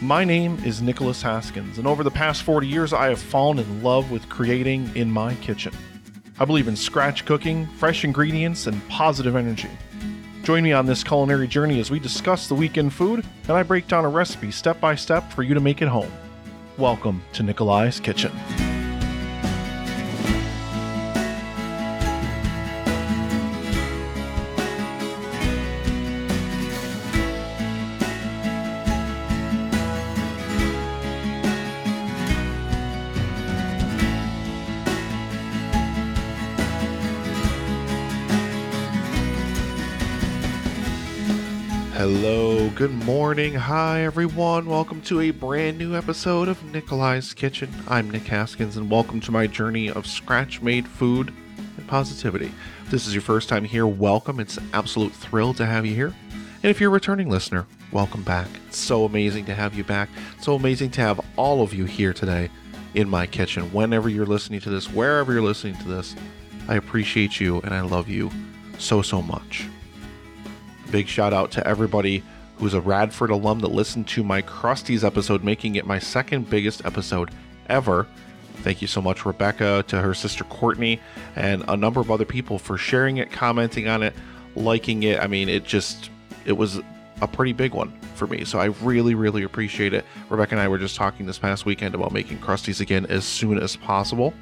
My name is Nicholas Haskins, and over the past 40 years, I have fallen in love with creating in my kitchen. I believe in scratch cooking, fresh ingredients, and positive energy. Join me on this culinary journey as we discuss the weekend food and I break down a recipe step by step for you to make it home. Welcome to Nikolai's Kitchen. Morning, hi everyone. Welcome to a brand new episode of Nikolai's Kitchen. I'm Nick Haskins, and welcome to my journey of scratch made food and positivity. If this is your first time here, welcome. It's an absolute thrill to have you here. And if you're a returning listener, welcome back. It's so amazing to have you back. so amazing to have all of you here today in my kitchen. Whenever you're listening to this, wherever you're listening to this, I appreciate you and I love you so, so much. Big shout out to everybody who's a Radford alum that listened to my Krusteaz episode, making it my second biggest episode ever. Thank you so much, Rebecca, to her sister Courtney, and a number of other people for sharing it, commenting on it, liking it. I mean, it just, it was a pretty big one for me. So I really, really appreciate it. Rebecca and I were just talking this past weekend about making Krusteaz again as soon as possible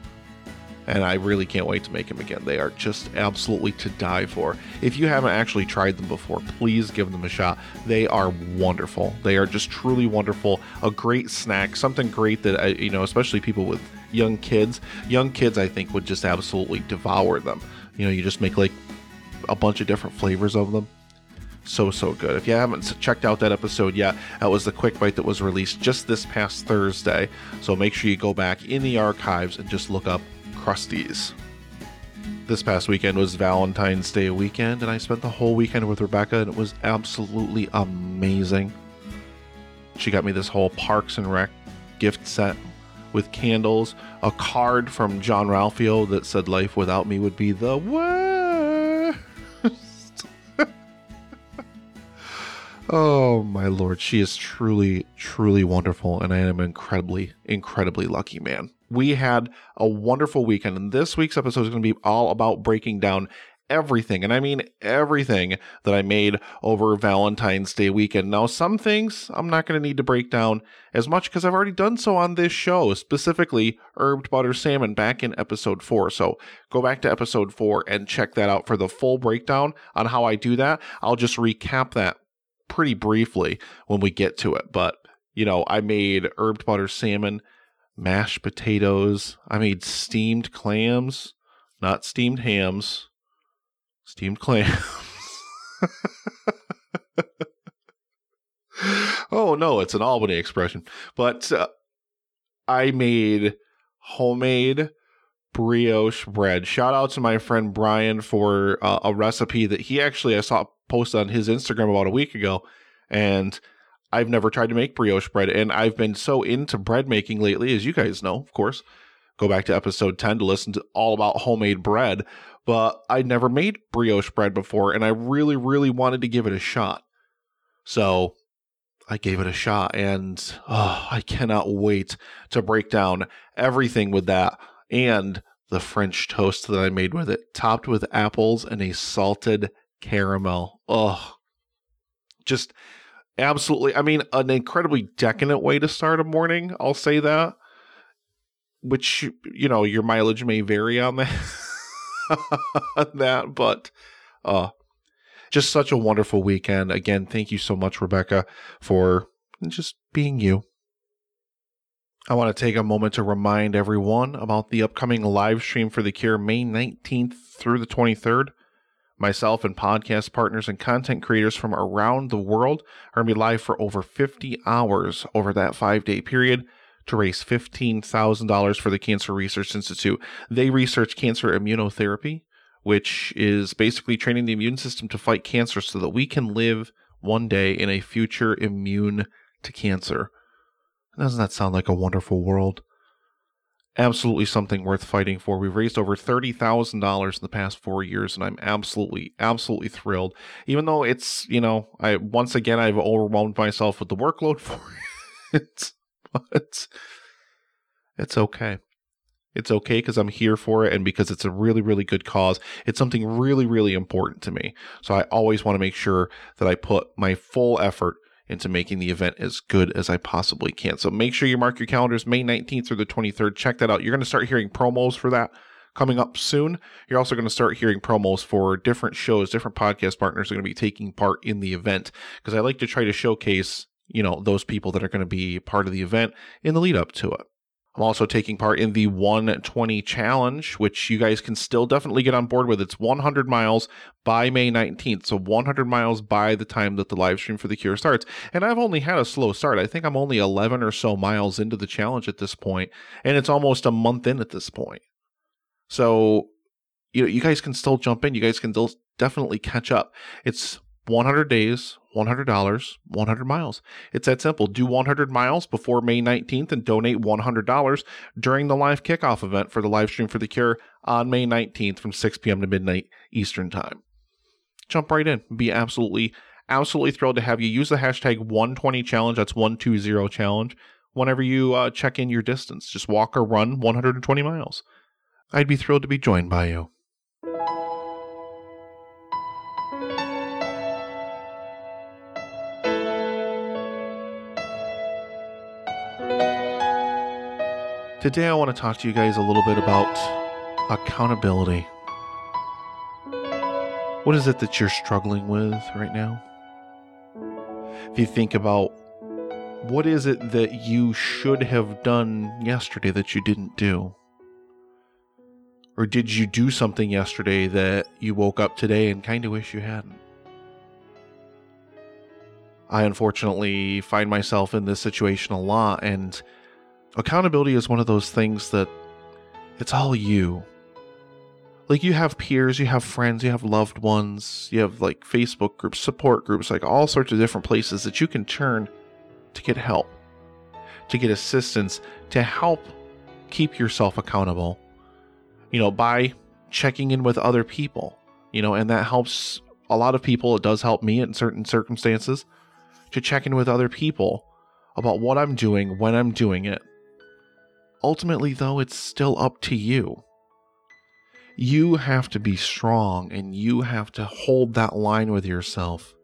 and I really can't wait to make them again. They are just absolutely to die for. If you haven't actually tried them before, please give them a shot. They are wonderful. They are just truly wonderful. A great snack, something great that I, you know, especially people with young kids. Young kids, I think, would just absolutely devour them. You know, you just make like a bunch of different flavors of them. So, so good. If you haven't checked out that episode yet, that was the quick bite that was released just this past Thursday. So make sure you go back in the archives and just look up Krusteaz. This past weekend was Valentine's Day weekend, and I spent the whole weekend with Rebecca, and it was absolutely amazing. She got me this whole Parks and Rec gift set with candles, a card from Jean-Ralphio that said life without me would be the worst. oh my lord, she is truly, truly wonderful, and I am incredibly, incredibly lucky man we had a wonderful weekend. And this week's episode is going to be all about breaking down everything, and I mean everything that I made over Valentine's Day weekend. Now, some things I'm not going to need to break down as much because I've already done so on this show, specifically herbed butter salmon back in episode four. So go back to episode four and check that out for the full breakdown on how I do that. I'll just recap that pretty briefly when we get to it. But, you know, I made herbed butter salmon mashed potatoes. I made steamed clams, not steamed hams, steamed clams. oh no, it's an Albany expression. But uh, I made homemade brioche bread. Shout out to my friend Brian for uh, a recipe that he actually I saw posted on his Instagram about a week ago, and I've never tried to make brioche bread, and I've been so into bread making lately, as you guys know, of course. Go back to episode 10 to listen to all about homemade bread, but I'd never made brioche bread before, and I really, really wanted to give it a shot. So I gave it a shot, and oh, I cannot wait to break down everything with that and the French toast that I made with it, topped with apples and a salted caramel. Oh, just absolutely. I mean an incredibly decadent way to start a morning i'll say that which you know your mileage may vary on that on that but uh just such a wonderful weekend. Again thank you so much rebecca for just being you. I want to take a moment to remind everyone about the upcoming live stream for the cure May 19th through the 23rd. Myself and podcast partners and content creators from around the world are going to be live for over 50 hours over that five day period to raise $15,000 for the Cancer Research Institute. They research cancer immunotherapy, which is basically training the immune system to fight cancer so that we can live one day in a future immune to cancer. Doesn't that sound like a wonderful world? Absolutely something worth fighting for. We've raised over $30,000 in the past four years, and I'm absolutely, absolutely thrilled. Even though it's, you know, I once again, I've overwhelmed myself with the workload for it. it's, it's okay. It's okay because I'm here for it and because it's a really, really good cause. It's something really, really important to me. So I always want to make sure that I put my full effort into making the event as good as I possibly can. So make sure you mark your calendars May 19th through the 23rd. Check that out. You're going to start hearing promos for that coming up soon. You're also going to start hearing promos for different shows, different podcast partners are going to be taking part in the event because I like to try to showcase, you know, those people that are going to be part of the event in the lead up to it. I'm also taking part in the 120 challenge, which you guys can still definitely get on board with. It's 100 miles by May 19th. So 100 miles by the time that the live stream for the cure starts. And I've only had a slow start. I think I'm only 11 or so miles into the challenge at this point, and it's almost a month in at this point. So, you know, you guys can still jump in. You guys can still definitely catch up. It's 100 days, $100, 100 miles. It's that simple. Do 100 miles before May 19th and donate $100 during the live kickoff event for the live stream for the cure on May 19th from 6 p.m. to midnight Eastern Time. Jump right in. Be absolutely, absolutely thrilled to have you. Use the hashtag 120 challenge. That's 120 challenge. Whenever you uh, check in your distance, just walk or run 120 miles. I'd be thrilled to be joined by you. Today, I want to talk to you guys a little bit about accountability. What is it that you're struggling with right now? If you think about what is it that you should have done yesterday that you didn't do? Or did you do something yesterday that you woke up today and kind of wish you hadn't? I unfortunately find myself in this situation a lot, and accountability is one of those things that it's all you. Like you have peers, you have friends, you have loved ones, you have like Facebook groups, support groups, like all sorts of different places that you can turn to get help, to get assistance, to help keep yourself accountable. You know, by checking in with other people, you know, and that helps a lot of people. It does help me in certain circumstances to check in with other people about what I'm doing, when I'm doing it, Ultimately, though, it's still up to you. You have to be strong and you have to hold that line with yourself.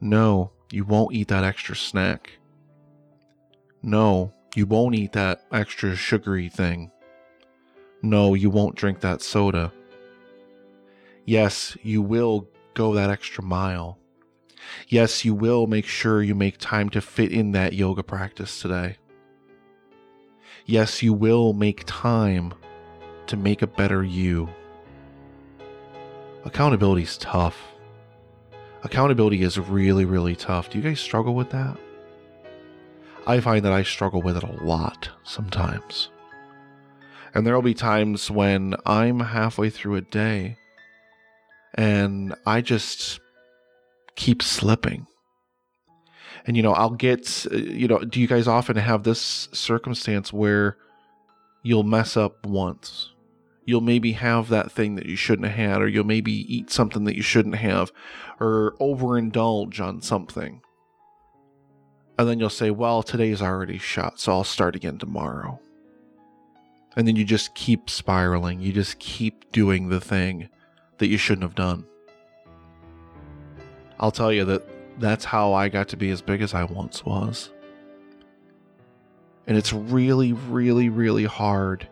No, you won't eat that extra snack. No, you won't eat that extra sugary thing. No, you won't drink that soda. Yes, you will go that extra mile. Yes, you will make sure you make time to fit in that yoga practice today. Yes, you will make time to make a better you. Accountability is tough. Accountability is really, really tough. Do you guys struggle with that? I find that I struggle with it a lot sometimes. And there will be times when I'm halfway through a day and I just keep slipping and you know i'll get you know do you guys often have this circumstance where you'll mess up once? You'll maybe have that thing that you shouldn't have had or you'll maybe eat something that you shouldn't have or overindulge on something. And then you'll say well today's already shot so i'll start again tomorrow. And then you just keep spiraling. You just keep doing the thing that you shouldn't have done. I'll tell you that that's how I got to be as big as I once was. And it's really, really, really hard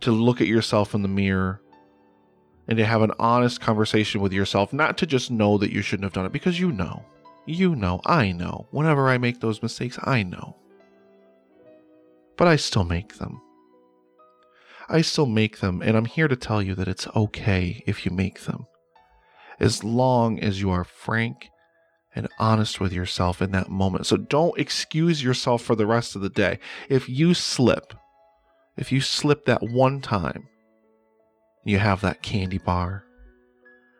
to look at yourself in the mirror and to have an honest conversation with yourself, not to just know that you shouldn't have done it, because you know. You know. I know. Whenever I make those mistakes, I know. But I still make them. I still make them, and I'm here to tell you that it's okay if you make them. As long as you are frank and honest with yourself in that moment. So don't excuse yourself for the rest of the day. If you slip, if you slip that one time, you have that candy bar,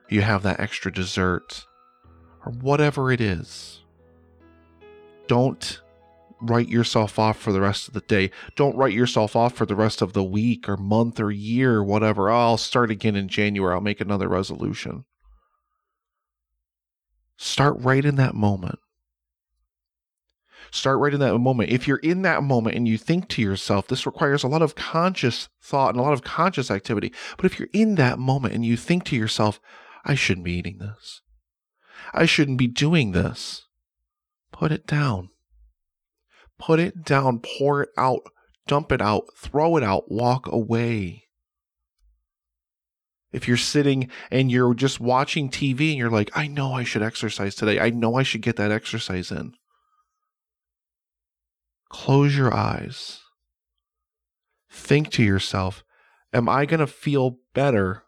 you have that extra dessert, or whatever it is, don't write yourself off for the rest of the day. Don't write yourself off for the rest of the week or month or year, or whatever. Oh, I'll start again in January. I'll make another resolution. Start right in that moment. Start right in that moment. If you're in that moment and you think to yourself, this requires a lot of conscious thought and a lot of conscious activity. But if you're in that moment and you think to yourself, I shouldn't be eating this, I shouldn't be doing this, put it down. Put it down, pour it out, dump it out, throw it out, walk away. If you're sitting and you're just watching TV and you're like, I know I should exercise today, I know I should get that exercise in Close your eyes. Think to yourself, am I going to feel better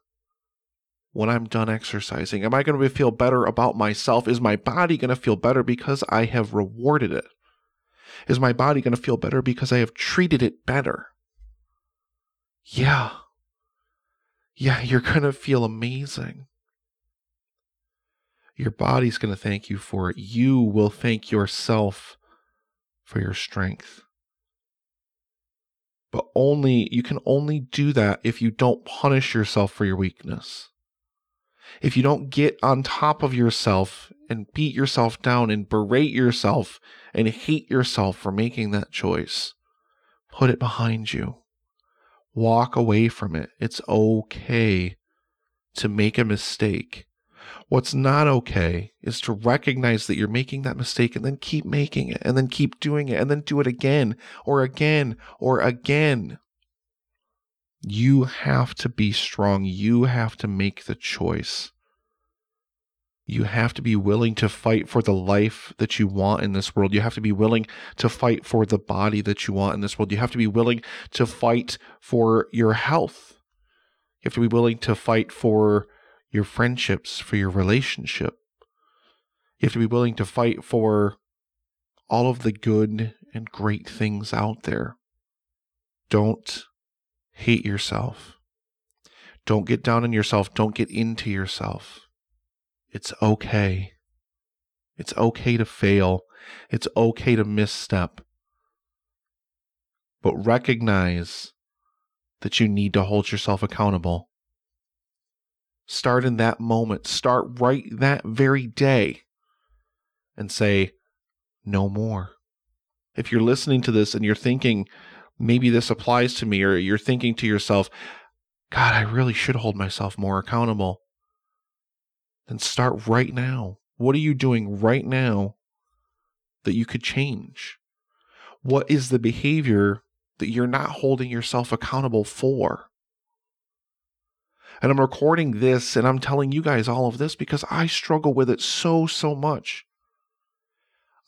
when I'm done exercising? Am I going to feel better about myself? Is my body going to feel better because I have rewarded it? Is my body going to feel better because I have treated it better? Yeah. Yeah, you're going to feel amazing. Your body's going to thank you for it. You will thank yourself for your strength. But only you can only do that if you don't punish yourself for your weakness. If you don't get on top of yourself and beat yourself down and berate yourself and hate yourself for making that choice, put it behind you. Walk away from it. It's okay to make a mistake What's not okay is to recognize that you're making that mistake and then keep making it and then keep doing it and then do it again or again or again. You have to be strong. You have to make the choice. You have to be willing to fight for the life that you want in this world. You have to be willing to fight for the body that you want in this world. You have to be willing to fight for your health. You have to be willing to fight for your friendships, for your relationship. You have to be willing to fight for all of the good and great things out there. Don't hate yourself. Don't get down on yourself. Don't get into yourself. It's okay. It's okay to fail. It's okay to misstep. But recognize that you need to hold yourself accountable Start in that moment. Start right that very day and say, no more. If you're listening to this and you're thinking, maybe this applies to me, or you're thinking to yourself, God, I really should hold myself more accountable, then start right now. What are you doing right now that you could change? What is the behavior that you're not holding yourself accountable for? And I'm recording this and I'm telling you guys all of this because I struggle with it so, so much.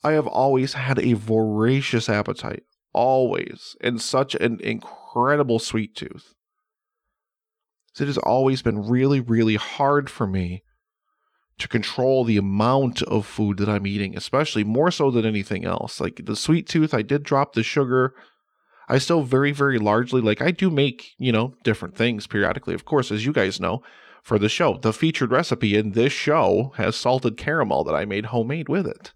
I have always had a voracious appetite, always, and such an incredible sweet tooth. So it has always been really, really hard for me to control the amount of food that I'm eating, especially more so than anything else. Like the sweet tooth, I did drop the sugar I still very, very largely like I do make, you know, different things periodically. Of course, as you guys know, for the show. The featured recipe in this show has salted caramel that I made homemade with it.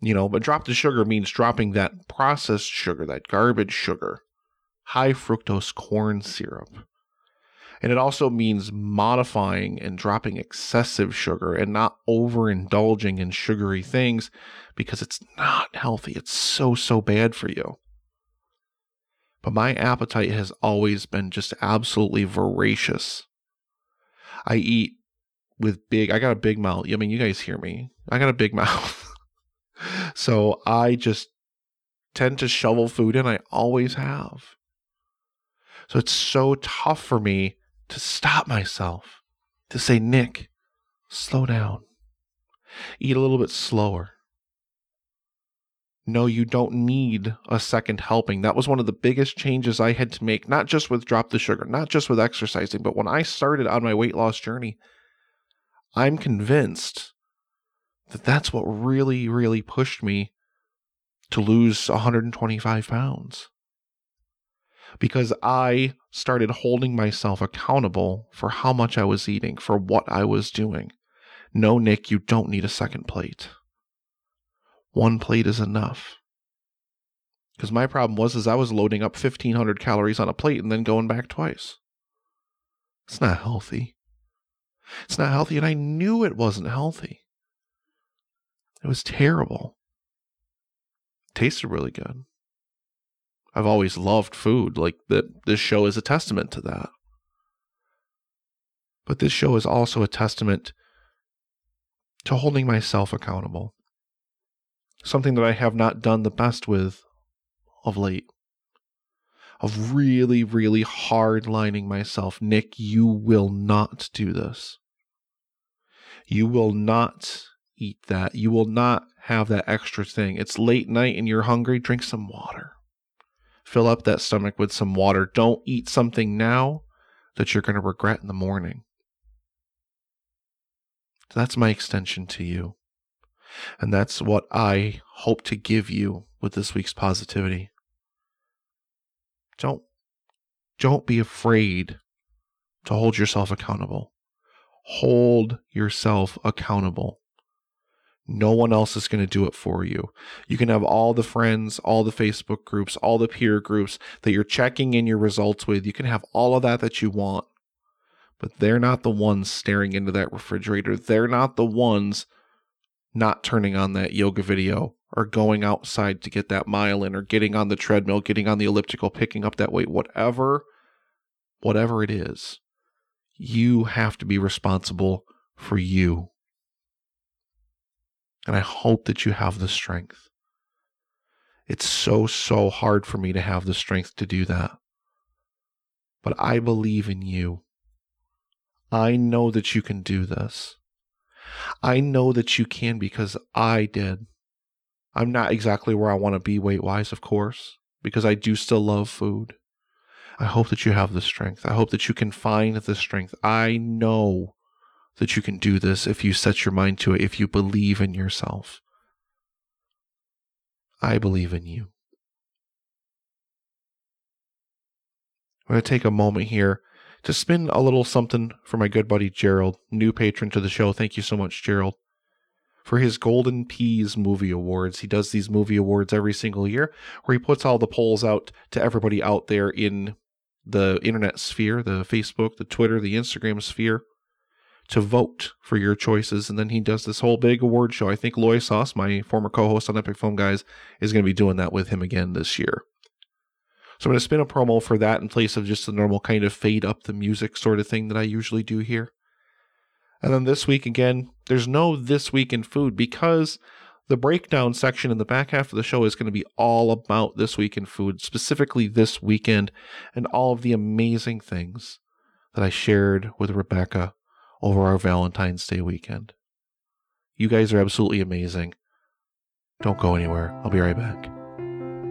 You know, but drop the sugar means dropping that processed sugar, that garbage sugar, high fructose corn syrup. And it also means modifying and dropping excessive sugar and not overindulging in sugary things because it's not healthy. It's so, so bad for you. But my appetite has always been just absolutely voracious. I eat with big, I got a big mouth. I mean, you guys hear me. I got a big mouth. so I just tend to shovel food in. I always have. So it's so tough for me to stop myself, to say, Nick, slow down. Eat a little bit slower. No, you don't need a second helping. That was one of the biggest changes I had to make, not just with drop the sugar, not just with exercising, but when I started on my weight loss journey, I'm convinced that that's what really, really pushed me to lose 125 pounds. Because I started holding myself accountable for how much I was eating, for what I was doing. No, Nick, you don't need a second plate one plate is enough. Because my problem was is I was loading up 1500 calories on a plate and then going back twice. It's not healthy. It's not healthy and I knew it wasn't healthy. It was terrible. tasted really good. I've always loved food. Like that this show is a testament to that. But this show is also a testament to holding myself accountable. Something that I have not done the best with of late. Of really, really hard lining myself. Nick, you will not do this. You will not eat that. You will not have that extra thing. It's late night and you're hungry. Drink some water. Fill up that stomach with some water. Don't eat something now that you're going to regret in the morning. So that's my extension to you. And that's what I hope to give you with this week's positivity. Don't don't be afraid to hold yourself accountable. Hold yourself accountable. No one else is going to do it for you. You can have all the friends, all the Facebook groups, all the peer groups that you're checking in your results with. You can have all of that that you want. But they're not the ones staring into that refrigerator. They're not the ones not turning on that yoga video or going outside to get that mile in or getting on the treadmill, getting on the elliptical, picking up that weight, whatever whatever it is. You have to be responsible for you. And I hope that you have the strength. It's so, so hard for me to have the strength to do that. But I believe in you. I know that you can do this. I know that you can because I did. I'm not exactly where I want to be weight wise, of course, because I do still love food. I hope that you have the strength. I hope that you can find the strength. I know that you can do this if you set your mind to it, if you believe in yourself. I believe in you. I'm going to take a moment here to spin a little something for my good buddy Gerald, new patron to the show. Thank you so much, Gerald. For his Golden Peas movie awards. He does these movie awards every single year where he puts all the polls out to everybody out there in the internet sphere, the Facebook, the Twitter, the Instagram sphere to vote for your choices. And then he does this whole big award show. I think Loy Sauce, my former co host on Epic Film Guys, is going to be doing that with him again this year. So I'm going to spin a promo for that in place of just the normal kind of fade up the music sort of thing that I usually do here. And then this week again, there's no This Week in Food because the breakdown section in the back half of the show is going to be all about This Week in Food, specifically this weekend, and all of the amazing things that I shared with Rebecca over our Valentine's Day weekend. You guys are absolutely amazing. Don't go anywhere. I'll be right back.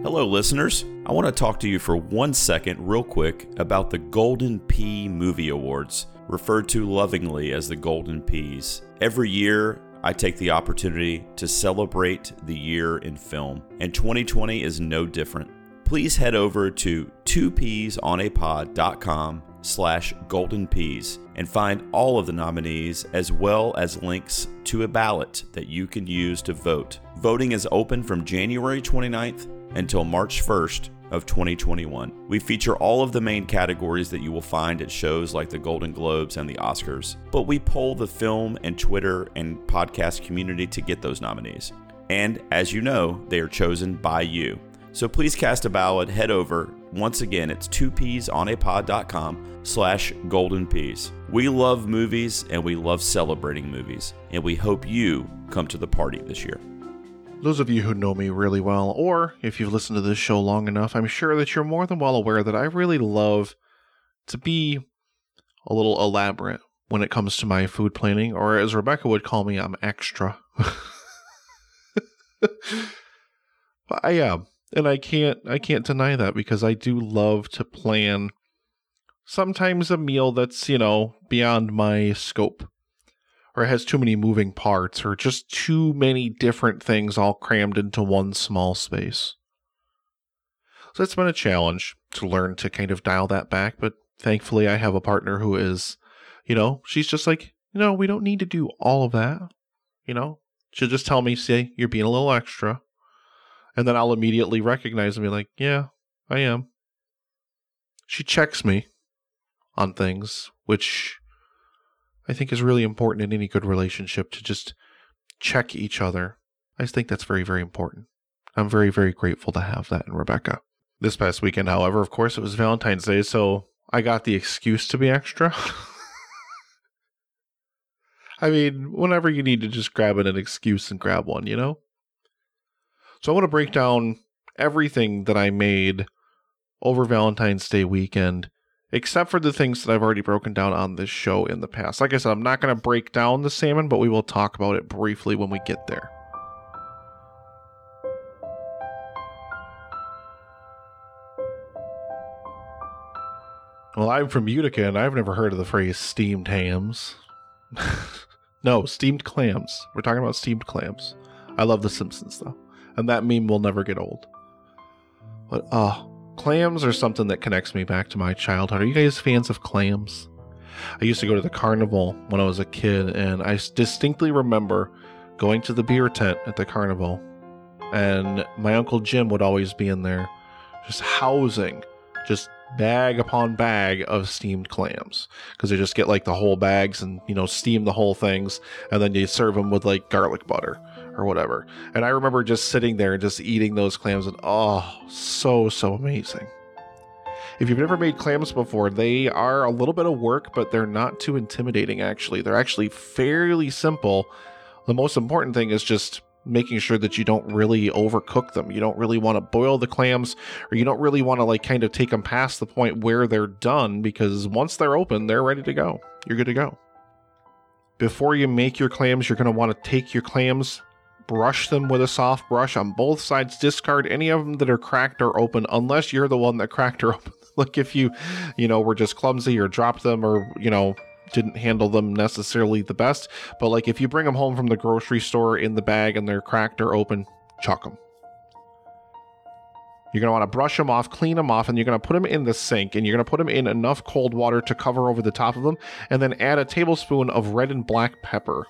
Hello, listeners. I want to talk to you for one second, real quick, about the Golden Pea Movie Awards, referred to lovingly as the Golden Peas. Every year, I take the opportunity to celebrate the year in film, and 2020 is no different. Please head over to 2peasonapod.com slash golden peas and find all of the nominees as well as links to a ballot that you can use to vote. Voting is open from January 29th until March 1st of 2021. We feature all of the main categories that you will find at shows like the Golden Globes and the Oscars, but we poll the film and Twitter and podcast community to get those nominees. And as you know, they are chosen by you. So please cast a ballot, head over. Once again, it's 2peasonapod.com slash golden peas. We love movies and we love celebrating movies, and we hope you come to the party this year. Those of you who know me really well, or if you've listened to this show long enough, I'm sure that you're more than well aware that I really love to be a little elaborate when it comes to my food planning, or as Rebecca would call me, I'm extra. but I am, and I can't I can't deny that because I do love to plan sometimes a meal that's, you know, beyond my scope or has too many moving parts or just too many different things all crammed into one small space. So it's been a challenge to learn to kind of dial that back, but thankfully I have a partner who is, you know, she's just like, know, we don't need to do all of that. You know, she'll just tell me, say, you're being a little extra. And then I'll immediately recognize and be like, yeah, I am. She checks me on things, which I think is really important in any good relationship to just check each other. I think that's very, very important. I'm very, very grateful to have that in Rebecca. This past weekend, however, of course, it was Valentine's Day, so I got the excuse to be extra. I mean, whenever you need to just grab an excuse and grab one, you know? So I want to break down everything that I made over Valentine's Day weekend, except for the things that I've already broken down on this show in the past. Like I said, I'm not going to break down the salmon, but we will talk about it briefly when we get there. Well, I'm from Utica and I've never heard of the phrase steamed hams. no, steamed clams. We're talking about steamed clams. I love The Simpsons though, and that meme will never get old. But uh clams are something that connects me back to my childhood. Are you guys fans of clams? I used to go to the carnival when I was a kid, and I distinctly remember going to the beer tent at the carnival, and my uncle Jim would always be in there, just housing, just bag upon bag of steamed clams because they just get like the whole bags and you know steam the whole things and then you serve them with like garlic butter or whatever and i remember just sitting there and just eating those clams and oh so so amazing if you've never made clams before they are a little bit of work but they're not too intimidating actually they're actually fairly simple the most important thing is just making sure that you don't really overcook them. You don't really want to boil the clams or you don't really want to like kind of take them past the point where they're done because once they're open, they're ready to go. You're good to go. Before you make your clams, you're going to want to take your clams, brush them with a soft brush on both sides, discard any of them that are cracked or open unless you're the one that cracked or open. like if you, you know, were just clumsy or dropped them or, you know, didn't handle them necessarily the best. But like if you bring them home from the grocery store in the bag and they're cracked or open, chuck them. You're going to want to brush them off, clean them off, and you're going to put them in the sink and you're going to put them in enough cold water to cover over the top of them, and then add a tablespoon of red and black pepper.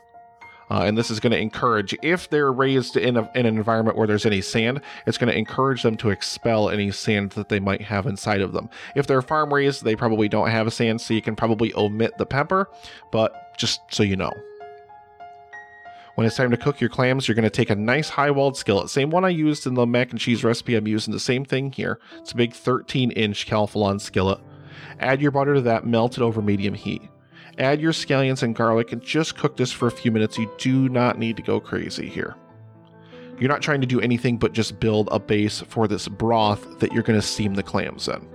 Uh, and this is going to encourage, if they're raised in, a, in an environment where there's any sand, it's going to encourage them to expel any sand that they might have inside of them. If they're farm raised, they probably don't have a sand, so you can probably omit the pepper, but just so you know. When it's time to cook your clams, you're going to take a nice high walled skillet. Same one I used in the mac and cheese recipe. I'm using the same thing here. It's a big 13 inch Calphalon skillet. Add your butter to that, melt it over medium heat. Add your scallions and garlic and just cook this for a few minutes. You do not need to go crazy here. You're not trying to do anything but just build a base for this broth that you're going to steam the clams in.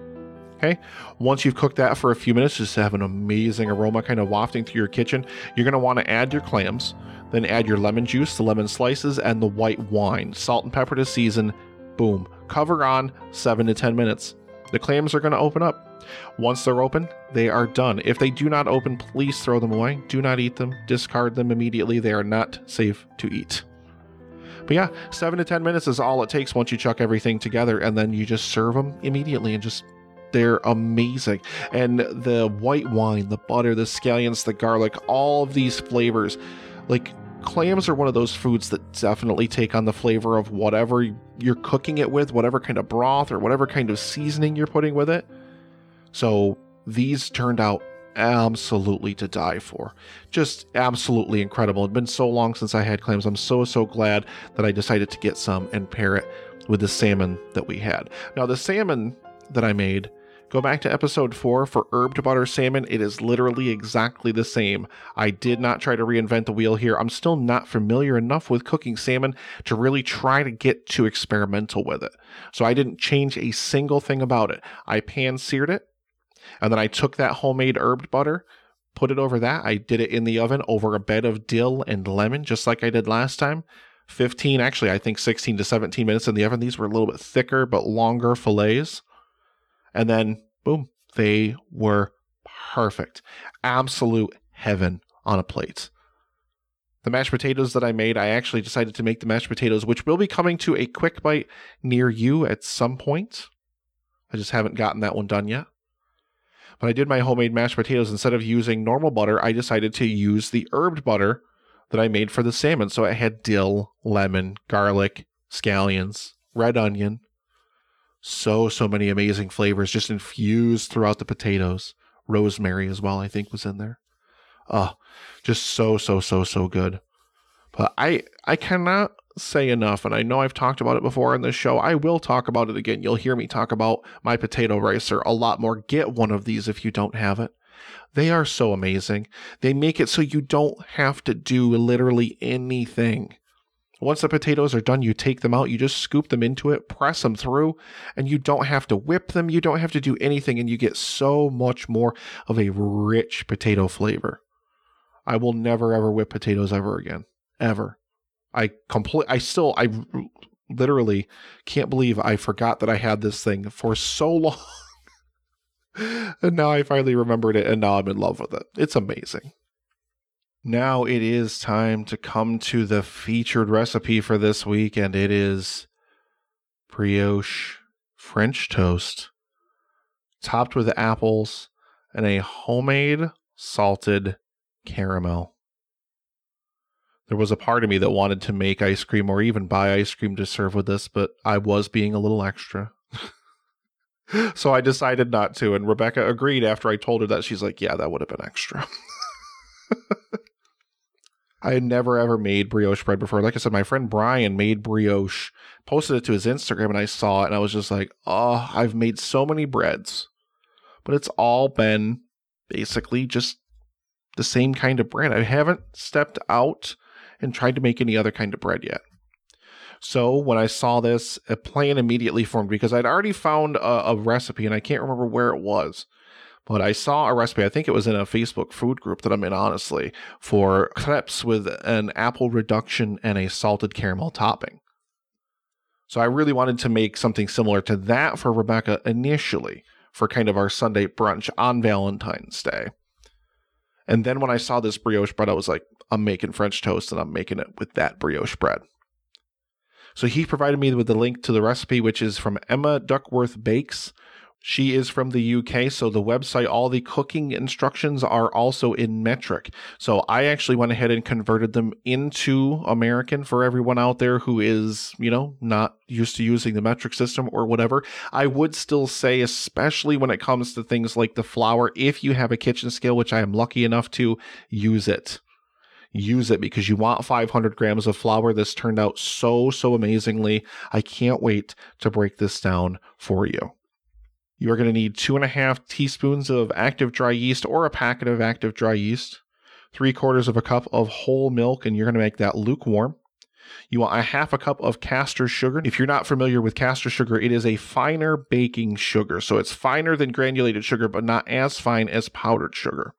Okay, once you've cooked that for a few minutes, just to have an amazing aroma kind of wafting through your kitchen. You're going to want to add your clams, then add your lemon juice, the lemon slices, and the white wine, salt and pepper to season. Boom. Cover on 7 to 10 minutes. The clams are going to open up. Once they're open, they are done. If they do not open, please throw them away. Do not eat them. Discard them immediately. They are not safe to eat. But yeah, seven to 10 minutes is all it takes once you chuck everything together, and then you just serve them immediately and just they're amazing. And the white wine, the butter, the scallions, the garlic, all of these flavors, like clams are one of those foods that definitely take on the flavor of whatever you're cooking it with, whatever kind of broth or whatever kind of seasoning you're putting with it. So these turned out absolutely to die for. Just absolutely incredible. It's been so long since I had clams. I'm so, so glad that I decided to get some and pair it with the salmon that we had. Now, the salmon that I made, go back to episode 4 for herbed butter salmon. It is literally exactly the same. I did not try to reinvent the wheel here. I'm still not familiar enough with cooking salmon to really try to get too experimental with it. So I didn't change a single thing about it. I pan seared it and then I took that homemade herbed butter, put it over that. I did it in the oven over a bed of dill and lemon, just like I did last time. 15, actually, I think 16 to 17 minutes in the oven. These were a little bit thicker but longer fillets. And then, boom, they were perfect. Absolute heaven on a plate. The mashed potatoes that I made, I actually decided to make the mashed potatoes, which will be coming to a quick bite near you at some point. I just haven't gotten that one done yet. When I did my homemade mashed potatoes, instead of using normal butter, I decided to use the herbed butter that I made for the salmon. So I had dill, lemon, garlic, scallions, red onion. So, so many amazing flavors just infused throughout the potatoes. Rosemary as well, I think, was in there. Oh, just so, so, so, so good. But I, I cannot say enough, and I know I've talked about it before on this show. I will talk about it again. You'll hear me talk about my potato ricer a lot more. Get one of these if you don't have it. They are so amazing. They make it so you don't have to do literally anything. Once the potatoes are done, you take them out, you just scoop them into it, press them through, and you don't have to whip them, you don't have to do anything, and you get so much more of a rich potato flavor. I will never ever whip potatoes ever again. Ever. I complete I still I literally can't believe I forgot that I had this thing for so long. and now I finally remembered it and now I'm in love with it. It's amazing. Now it is time to come to the featured recipe for this week, and it is brioche French toast topped with apples and a homemade salted caramel. There was a part of me that wanted to make ice cream or even buy ice cream to serve with this, but I was being a little extra. so I decided not to, and Rebecca agreed after I told her that. She's like, Yeah, that would have been extra. I had never ever made brioche bread before. Like I said, my friend Brian made brioche, posted it to his Instagram, and I saw it, and I was just like, oh, I've made so many breads, but it's all been basically just the same kind of bread. I haven't stepped out and tried to make any other kind of bread yet. So when I saw this, a plan immediately formed because I'd already found a, a recipe, and I can't remember where it was but I saw a recipe, I think it was in a Facebook food group that I'm in, honestly, for crepes with an apple reduction and a salted caramel topping. So I really wanted to make something similar to that for Rebecca initially for kind of our Sunday brunch on Valentine's Day. And then when I saw this brioche bread, I was like, I'm making French toast and I'm making it with that brioche bread. So he provided me with the link to the recipe, which is from Emma Duckworth Bakes. She is from the UK, so the website, all the cooking instructions are also in metric. So I actually went ahead and converted them into American for everyone out there who is, you know, not used to using the metric system or whatever. I would still say, especially when it comes to things like the flour, if you have a kitchen scale, which I am lucky enough to use it use it because you want 500 grams of flour. This turned out so, so amazingly. I can't wait to break this down for you. You are going to need two and a half teaspoons of active dry yeast or a packet of active dry yeast, three quarters of a cup of whole milk, and you're going to make that lukewarm. You want a half a cup of caster sugar. If you're not familiar with caster sugar, it is a finer baking sugar. So it's finer than granulated sugar, but not as fine as powdered sugar.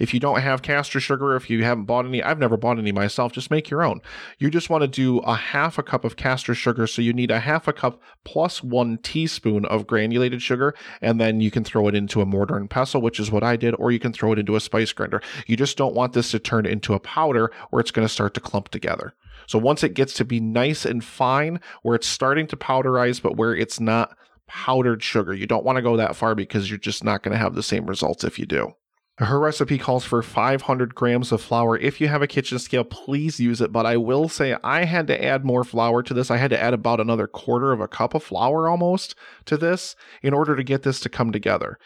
If you don't have caster sugar, if you haven't bought any, I've never bought any myself, just make your own. You just want to do a half a cup of caster sugar. So you need a half a cup plus one teaspoon of granulated sugar, and then you can throw it into a mortar and pestle, which is what I did, or you can throw it into a spice grinder. You just don't want this to turn into a powder where it's going to start to clump together. So once it gets to be nice and fine, where it's starting to powderize, but where it's not powdered sugar, you don't want to go that far because you're just not going to have the same results if you do. Her recipe calls for 500 grams of flour. If you have a kitchen scale, please use it. But I will say I had to add more flour to this. I had to add about another quarter of a cup of flour almost to this in order to get this to come together.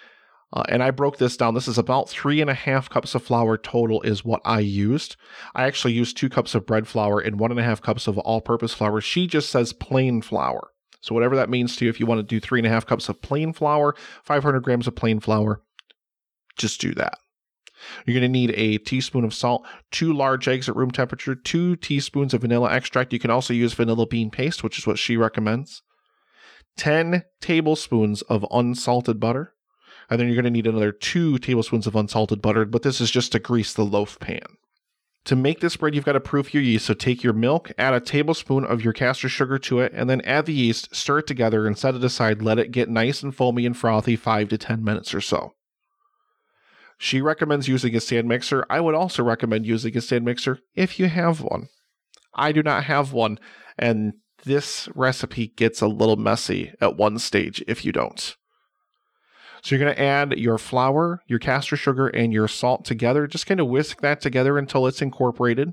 Uh, and I broke this down. This is about three and a half cups of flour total, is what I used. I actually used two cups of bread flour and one and a half cups of all purpose flour. She just says plain flour. So, whatever that means to you, if you want to do three and a half cups of plain flour, 500 grams of plain flour, just do that. You're going to need a teaspoon of salt, two large eggs at room temperature, two teaspoons of vanilla extract. You can also use vanilla bean paste, which is what she recommends. 10 tablespoons of unsalted butter. And then you're going to need another two tablespoons of unsalted butter, but this is just to grease the loaf pan. To make this bread, you've got to proof your yeast. So take your milk, add a tablespoon of your caster sugar to it, and then add the yeast, stir it together, and set it aside. Let it get nice and foamy and frothy five to 10 minutes or so. She recommends using a stand mixer. I would also recommend using a stand mixer if you have one. I do not have one, and this recipe gets a little messy at one stage if you don't. So you're going to add your flour, your caster sugar, and your salt together. Just kind of whisk that together until it's incorporated.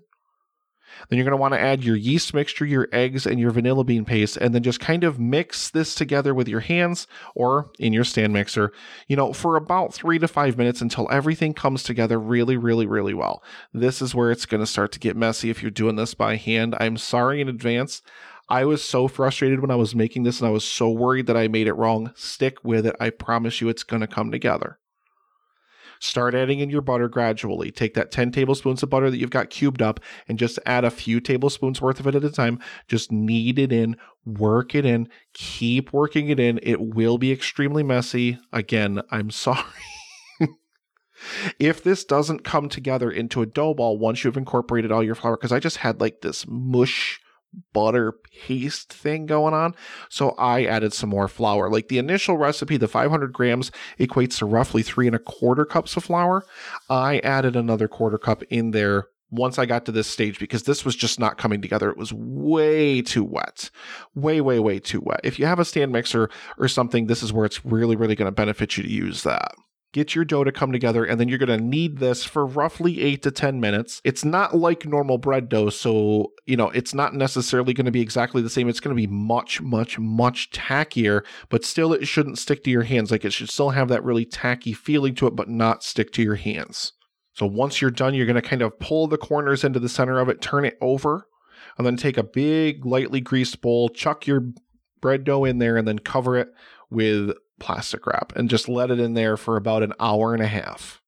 Then you're going to want to add your yeast mixture, your eggs, and your vanilla bean paste, and then just kind of mix this together with your hands or in your stand mixer, you know, for about three to five minutes until everything comes together really, really, really well. This is where it's going to start to get messy if you're doing this by hand. I'm sorry in advance. I was so frustrated when I was making this and I was so worried that I made it wrong. Stick with it. I promise you it's going to come together. Start adding in your butter gradually. Take that 10 tablespoons of butter that you've got cubed up and just add a few tablespoons worth of it at a time. Just knead it in, work it in, keep working it in. It will be extremely messy. Again, I'm sorry. if this doesn't come together into a dough ball once you've incorporated all your flour, because I just had like this mush butter paste thing going on. So I added some more flour. Like the initial recipe, the 500 grams equates to roughly three and a quarter cups of flour. I added another quarter cup in there once I got to this stage because this was just not coming together. It was way too wet. Way, way, way too wet. If you have a stand mixer or something, this is where it's really, really going to benefit you to use that get your dough to come together, and then you're going to knead this for roughly eight to 10 minutes. It's not like normal bread dough, so, you know, it's not necessarily going to be exactly the same. It's going to be much, much, much tackier, but still, it shouldn't stick to your hands. Like it should still have that really tacky feeling to it, but not stick to your hands. So once you're done, you're going to kind of pull the corners into the center of it, turn it over, and then take a big, lightly greased bowl, chuck your bread dough in there, and then cover it with plastic wrap and just let it in there for about an hour and a half.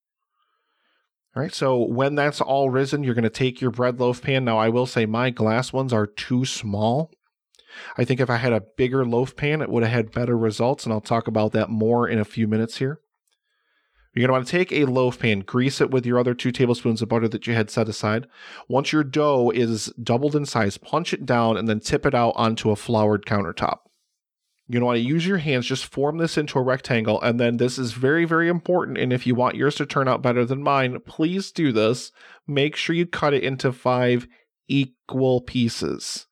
All right, so when that's all risen, you're going to take your bread loaf pan. Now, I will say my glass ones are too small. I think if I had a bigger loaf pan, it would have had better results, and I'll talk about that more in a few minutes here. You're going to want to take a loaf pan, grease it with your other two tablespoons of butter that you had set aside. Once your dough is doubled in size, punch it down and then tip it out onto a floured countertop. To want to use your hands, just form this into a rectangle. And then this is very, very important. And if you want yours to turn out better than mine, please do this. Make sure you cut it into five equal pieces.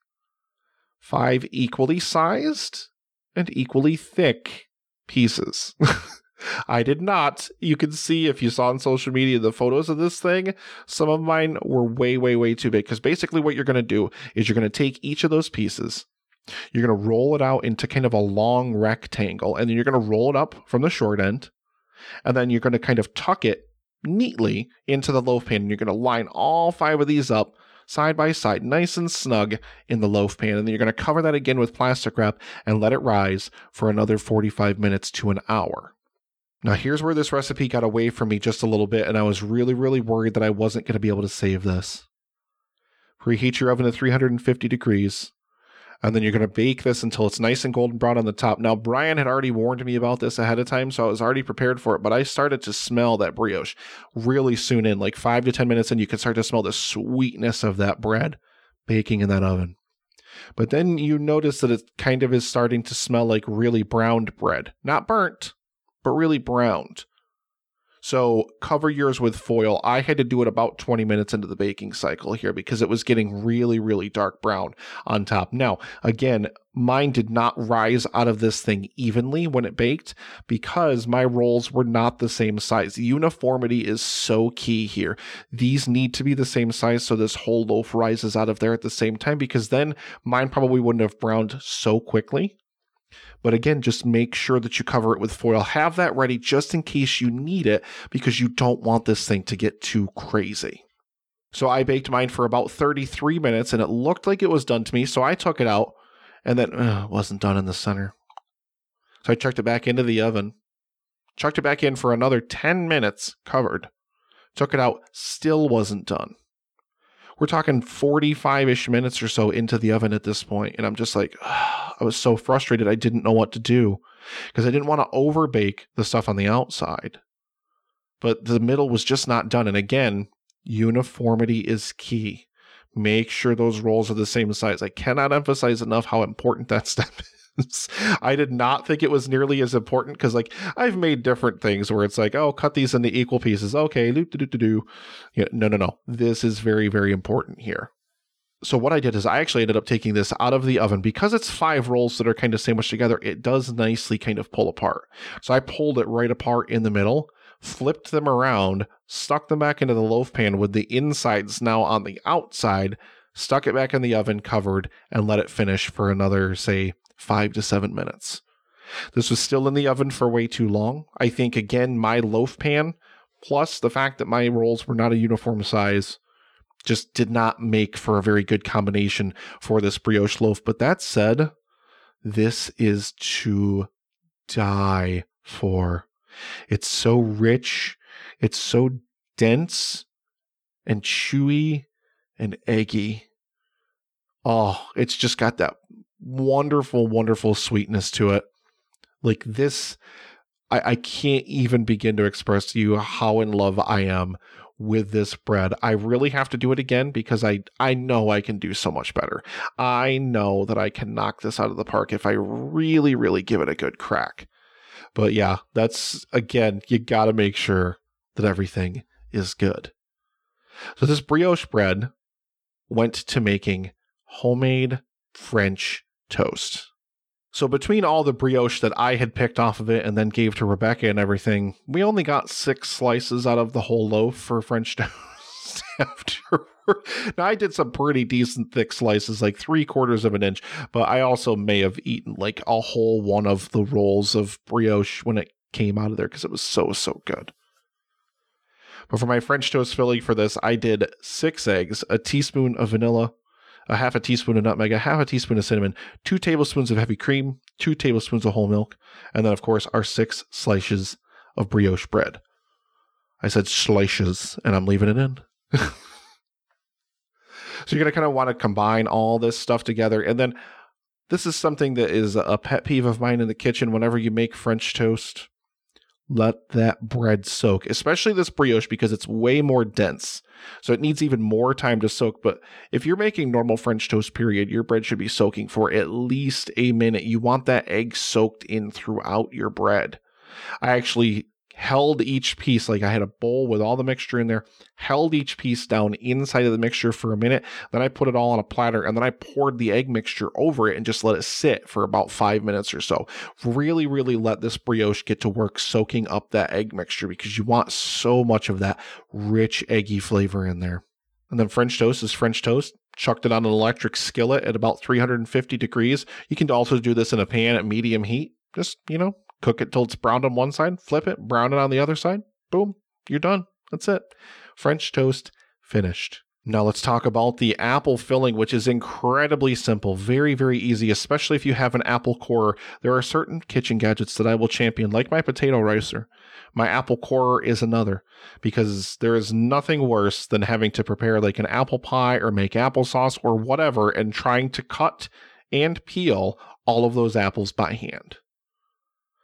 Five equally sized and equally thick pieces. I did not. You can see if you saw on social media the photos of this thing, some of mine were way, way, way too big. Because basically, what you're going to do is you're going to take each of those pieces, you're going to roll it out into kind of a long rectangle, and then you're going to roll it up from the short end, and then you're going to kind of tuck it neatly into the loaf pan. And you're going to line all five of these up side by side, nice and snug in the loaf pan. And then you're going to cover that again with plastic wrap and let it rise for another 45 minutes to an hour. Now, here's where this recipe got away from me just a little bit, and I was really, really worried that I wasn't going to be able to save this. Preheat your oven to 350 degrees and then you're going to bake this until it's nice and golden brown on the top. Now, Brian had already warned me about this ahead of time, so I was already prepared for it, but I started to smell that brioche really soon in, like five to 10 minutes, and you can start to smell the sweetness of that bread baking in that oven. But then you notice that it kind of is starting to smell like really browned bread. Not burnt, but really browned. So cover yours with foil. I had to do it about 20 minutes into the baking cycle here because it was getting really, really dark brown on top. Now, again, mine did not rise out of this thing evenly when it baked because my rolls were not the same size. Uniformity is so key here. These need to be the same size so this whole loaf rises out of there at the same time because then mine probably wouldn't have browned so quickly. But again, just make sure that you cover it with foil. Have that ready just in case you need it because you don't want this thing to get too crazy. So I baked mine for about 33 minutes and it looked like it was done to me. So I took it out and then uh, wasn't done in the center. So I chucked it back into the oven, chucked it back in for another 10 minutes covered, took it out, still wasn't done we're talking 45 ish minutes or so into the oven at this point, And I'm just like, I was so frustrated. I didn't know what to do because I didn't want to overbake the stuff on the outside. But the middle was just not done. And again, uniformity is key. Make sure those rolls are the same size. I cannot emphasize enough how important that step I did not think it was nearly as important because, like, I've made different things where it's like, oh, cut these into equal pieces. Okay, do do do do. No, no, no. This is very, very important here. So what I did is I actually ended up taking this out of the oven because it's five rolls that are kind of sandwiched together. It does nicely kind of pull apart. So I pulled it right apart in the middle, flipped them around, stuck them back into the loaf pan with the insides now on the outside stuck it back in the oven covered, and let it finish for another, say, five to seven minutes. This was still in the oven for way too long. I think, again, my loaf pan, plus the fact that my rolls were not a uniform size, just did not make for a very good combination for this brioche loaf. But that said, this is to die for. It's so rich, it's so dense and chewy and eggy. Oh, it's just got that wonderful, wonderful sweetness to it. Like this, I, I can't even begin to express to you how in love I am with this bread. I really have to do it again because I I know I can do so much better. I know that I can knock this out of the park if I really really give it a good crack. But yeah, that's again, you got to make sure that everything is good. So this brioche bread went to making homemade French toast. So between all the brioche that I had picked off of it and then gave to Rebecca and everything, we only got six slices out of the whole loaf for French toast. Now I did some pretty decent thick slices, like three quarters of an inch, but I also may have eaten like a whole one of the rolls of brioche when it came out of there because it was so so good. But for my French toast filling for this, I did six eggs, a teaspoon of vanilla, a half a teaspoon of nutmeg, a half a teaspoon of cinnamon, two tablespoons of heavy cream, two tablespoons of whole milk, and then, of course, our six slices of brioche bread. I said slices, and I'm leaving it in. so you're going to kind of want to combine all this stuff together. And then this is something that is a pet peeve of mine in the kitchen whenever you make French toast let that bread soak, especially this brioche because it's way more dense. So it needs even more time to soak. But if you're making normal French toast, period, your bread should be soaking for at least a minute. You want that egg soaked in throughout your bread. I actually held each piece like I had a bowl with all the mixture in there, held each piece down inside of the mixture for a minute. Then I put it all on a platter and then I poured the egg mixture over it and just let it sit for about five minutes or so. Really, really let this brioche get to work soaking up that egg mixture because you want so much of that rich, eggy flavor in there. And then French toast is French toast. Chucked it on an electric skillet at about 350 degrees. You can also do this in a pan at medium heat. Just, you know, cook it till it's browned on one side, flip it, brown it on the other side. Boom, you're done. That's it. French toast finished. Now let's talk about the apple filling, which is incredibly simple, very, very easy, especially if you have an apple core. There are certain kitchen gadgets that I will champion, like my potato ricer. My apple core is another, because there is nothing worse than having to prepare like an apple pie or make applesauce or whatever and trying to cut and peel all of those apples by hand.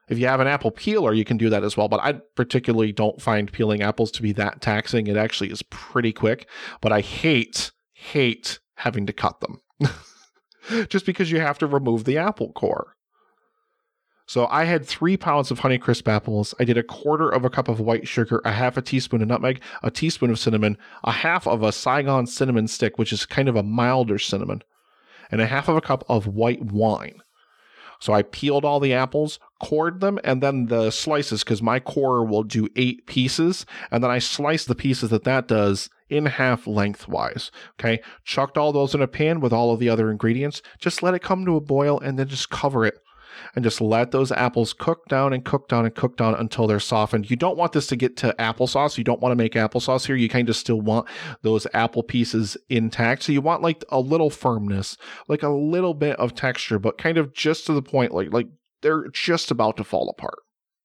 If you have an apple peeler, you can do that as well. But I particularly don't find peeling apples to be that taxing. It actually is pretty quick. But I hate, hate having to cut them just because you have to remove the apple core. So I had three pounds of Honeycrisp apples. I did a quarter of a cup of white sugar, a half a teaspoon of nutmeg, a teaspoon of cinnamon, a half of a Saigon cinnamon stick, which is kind of a milder cinnamon, and a half of a cup of white wine. So I peeled all the apples, cored them, and then the slices, because my core will do eight pieces, and then I slice the pieces that that does in half lengthwise. Okay, chucked all those in a pan with all of the other ingredients. Just let it come to a boil, and then just cover it and just let those apples cook down and cook down and cook down until they're softened. You don't want this to get to applesauce. You don't want to make applesauce here. You kind of still want those apple pieces intact. So you want like a little firmness, like a little bit of texture, but kind of just to the point, like like they're just about to fall apart.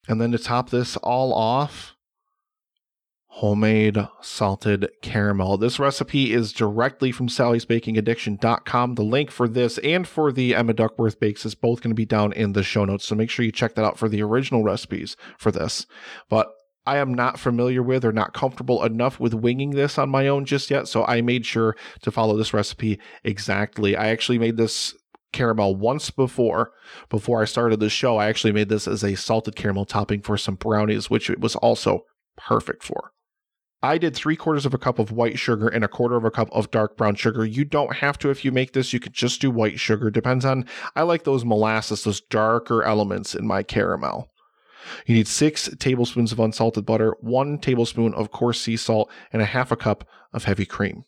And then to top this all off, homemade salted caramel. This recipe is directly from sallysbakingaddiction.com. The link for this and for the Emma Duckworth bakes is both going to be down in the show notes. So make sure you check that out for the original recipes for this. But I am not familiar with or not comfortable enough with winging this on my own just yet. So I made sure to follow this recipe exactly. I actually made this caramel once before before I started the show. I actually made this as a salted caramel topping for some brownies, which it was also perfect for. I did three quarters of a cup of white sugar and a quarter of a cup of dark brown sugar. You don't have to if you make this. You could just do white sugar. Depends on, I like those molasses, those darker elements in my caramel. You need six tablespoons of unsalted butter, one tablespoon of coarse sea salt, and a half a cup of heavy cream.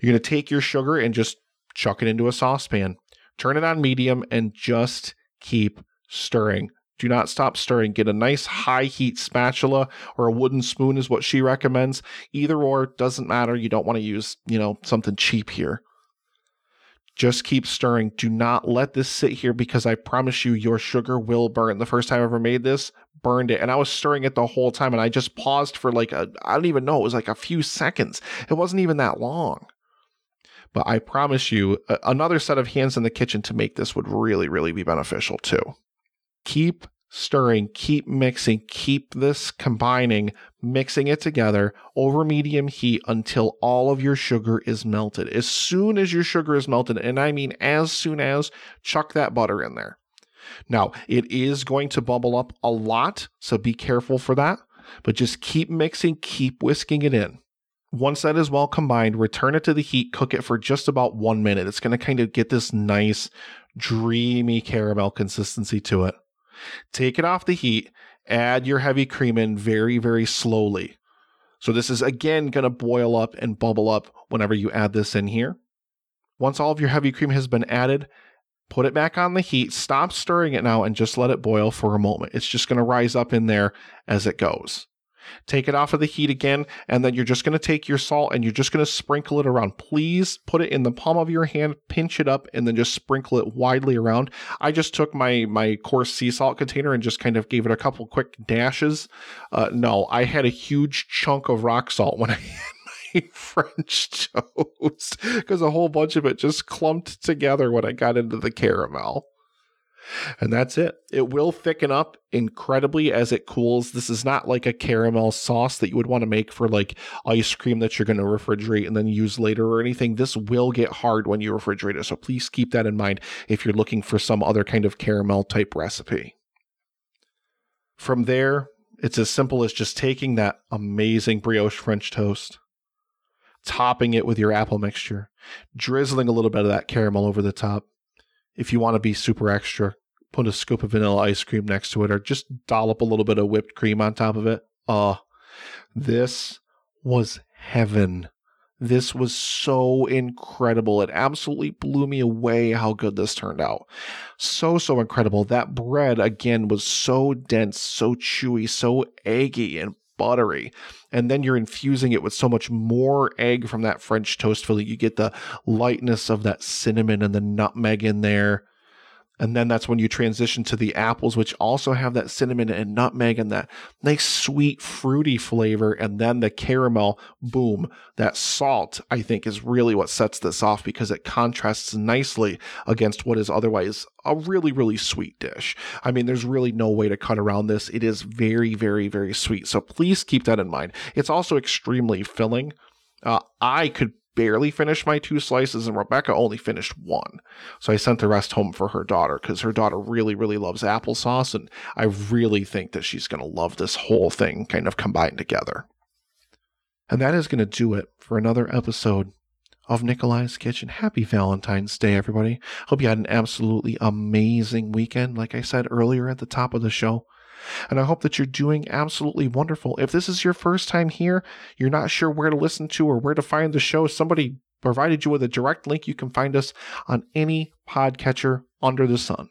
You're going to take your sugar and just chuck it into a saucepan. Turn it on medium and just keep stirring. Do not stop stirring. Get a nice high heat spatula or a wooden spoon is what she recommends. Either or doesn't matter. You don't want to use, you know, something cheap here. Just keep stirring. Do not let this sit here because I promise you your sugar will burn. The first time I ever made this, burned it and I was stirring it the whole time and I just paused for like a I don't even know, it was like a few seconds. It wasn't even that long. But I promise you, another set of hands in the kitchen to make this would really, really be beneficial too. Keep stirring, keep mixing, keep this combining, mixing it together over medium heat until all of your sugar is melted. As soon as your sugar is melted, and I mean as soon as, chuck that butter in there. Now, it is going to bubble up a lot, so be careful for that, but just keep mixing, keep whisking it in. Once that is well combined, return it to the heat, cook it for just about one minute. It's going to kind of get this nice, dreamy caramel consistency to it. Take it off the heat, add your heavy cream in very, very slowly. So, this is again going to boil up and bubble up whenever you add this in here. Once all of your heavy cream has been added, put it back on the heat, stop stirring it now, and just let it boil for a moment. It's just going to rise up in there as it goes. Take it off of the heat again, and then you're just going to take your salt and you're just going to sprinkle it around. Please put it in the palm of your hand, pinch it up, and then just sprinkle it widely around. I just took my my coarse sea salt container and just kind of gave it a couple quick dashes. Uh, no, I had a huge chunk of rock salt when I had my French toast because a whole bunch of it just clumped together when I got into the caramel. And that's it. It will thicken up incredibly as it cools. This is not like a caramel sauce that you would want to make for like ice cream that you're going to refrigerate and then use later or anything. This will get hard when you refrigerate it. So please keep that in mind if you're looking for some other kind of caramel type recipe. From there, it's as simple as just taking that amazing brioche French toast, topping it with your apple mixture, drizzling a little bit of that caramel over the top, if you want to be super extra, put a scoop of vanilla ice cream next to it or just dollop a little bit of whipped cream on top of it. Oh, this was heaven. This was so incredible. It absolutely blew me away how good this turned out. So, so incredible. That bread, again, was so dense, so chewy, so eggy and buttery. And then you're infusing it with so much more egg from that French toast filling. You get the lightness of that cinnamon and the nutmeg in there. And then that's when you transition to the apples, which also have that cinnamon and nutmeg and that nice sweet fruity flavor. And then the caramel, boom, that salt, I think, is really what sets this off because it contrasts nicely against what is otherwise a really, really sweet dish. I mean, there's really no way to cut around this. It is very, very, very sweet. So please keep that in mind. It's also extremely filling. Uh, I could barely finished my two slices, and Rebecca only finished one. So I sent the rest home for her daughter because her daughter really, really loves applesauce, and I really think that she's going to love this whole thing kind of combined together. And that is going to do it for another episode of Nikolai's Kitchen. Happy Valentine's Day, everybody. Hope you had an absolutely amazing weekend, like I said earlier at the top of the show. And I hope that you're doing absolutely wonderful. If this is your first time here, you're not sure where to listen to or where to find the show, somebody provided you with a direct link. You can find us on any podcatcher under the sun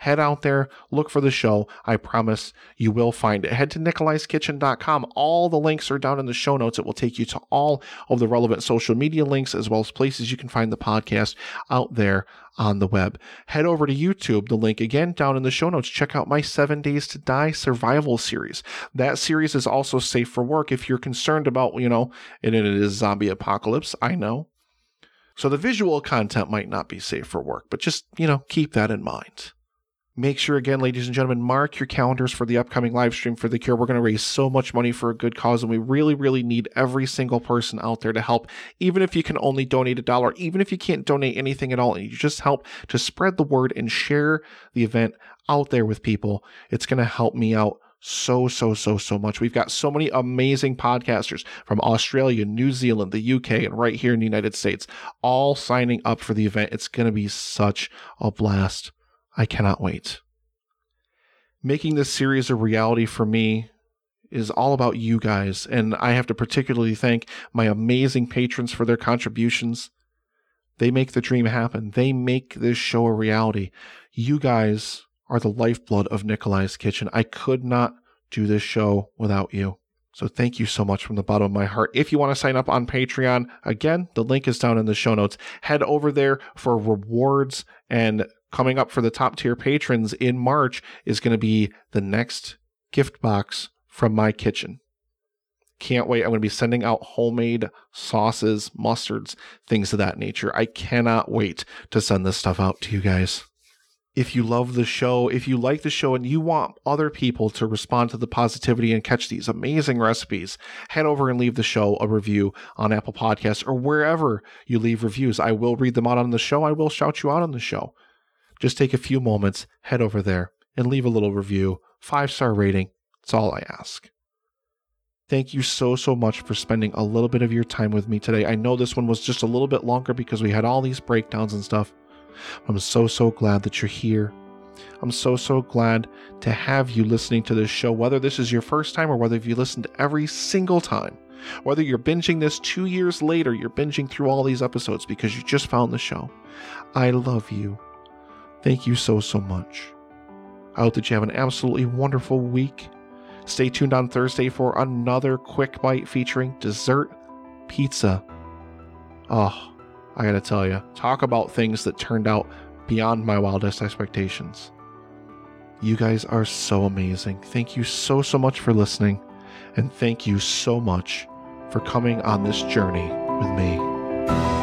head out there, look for the show. I promise you will find it. Head to nikolaiskitchen.com. All the links are down in the show notes. It will take you to all of the relevant social media links as well as places you can find the podcast out there on the web. Head over to YouTube, the link again down in the show notes. Check out my Seven Days to Die survival series. That series is also safe for work if you're concerned about, you know, and it is zombie apocalypse. I know. So the visual content might not be safe for work, but just, you know, keep that in mind. Make sure, again, ladies and gentlemen, mark your calendars for the upcoming live stream for the cure. We're going to raise so much money for a good cause, and we really, really need every single person out there to help. Even if you can only donate a dollar, even if you can't donate anything at all, and you just help to spread the word and share the event out there with people, it's going to help me out so, so, so, so much. We've got so many amazing podcasters from Australia, New Zealand, the UK, and right here in the United States, all signing up for the event. It's going to be such a blast. I cannot wait. Making this series a reality for me is all about you guys. And I have to particularly thank my amazing patrons for their contributions. They make the dream happen, they make this show a reality. You guys are the lifeblood of Nikolai's Kitchen. I could not do this show without you. So thank you so much from the bottom of my heart. If you want to sign up on Patreon, again, the link is down in the show notes. Head over there for rewards and coming up for the top tier patrons in March is going to be the next gift box from my kitchen. Can't wait. I'm going to be sending out homemade sauces, mustards, things of that nature. I cannot wait to send this stuff out to you guys if you love the show, if you like the show and you want other people to respond to the positivity and catch these amazing recipes, head over and leave the show a review on Apple Podcasts or wherever you leave reviews. I will read them out on the show. I will shout you out on the show. Just take a few moments, head over there and leave a little review. Five star rating. That's all I ask. Thank you so, so much for spending a little bit of your time with me today. I know this one was just a little bit longer because we had all these breakdowns and stuff. I'm so, so glad that you're here. I'm so, so glad to have you listening to this show, whether this is your first time or whether you listened every single time. Whether you're binging this two years later, you're binging through all these episodes because you just found the show. I love you. Thank you so, so much. I hope that you have an absolutely wonderful week. Stay tuned on Thursday for another quick bite featuring dessert pizza. Oh, I gotta tell you, talk about things that turned out beyond my wildest expectations. You guys are so amazing. Thank you so, so much for listening. And thank you so much for coming on this journey with me.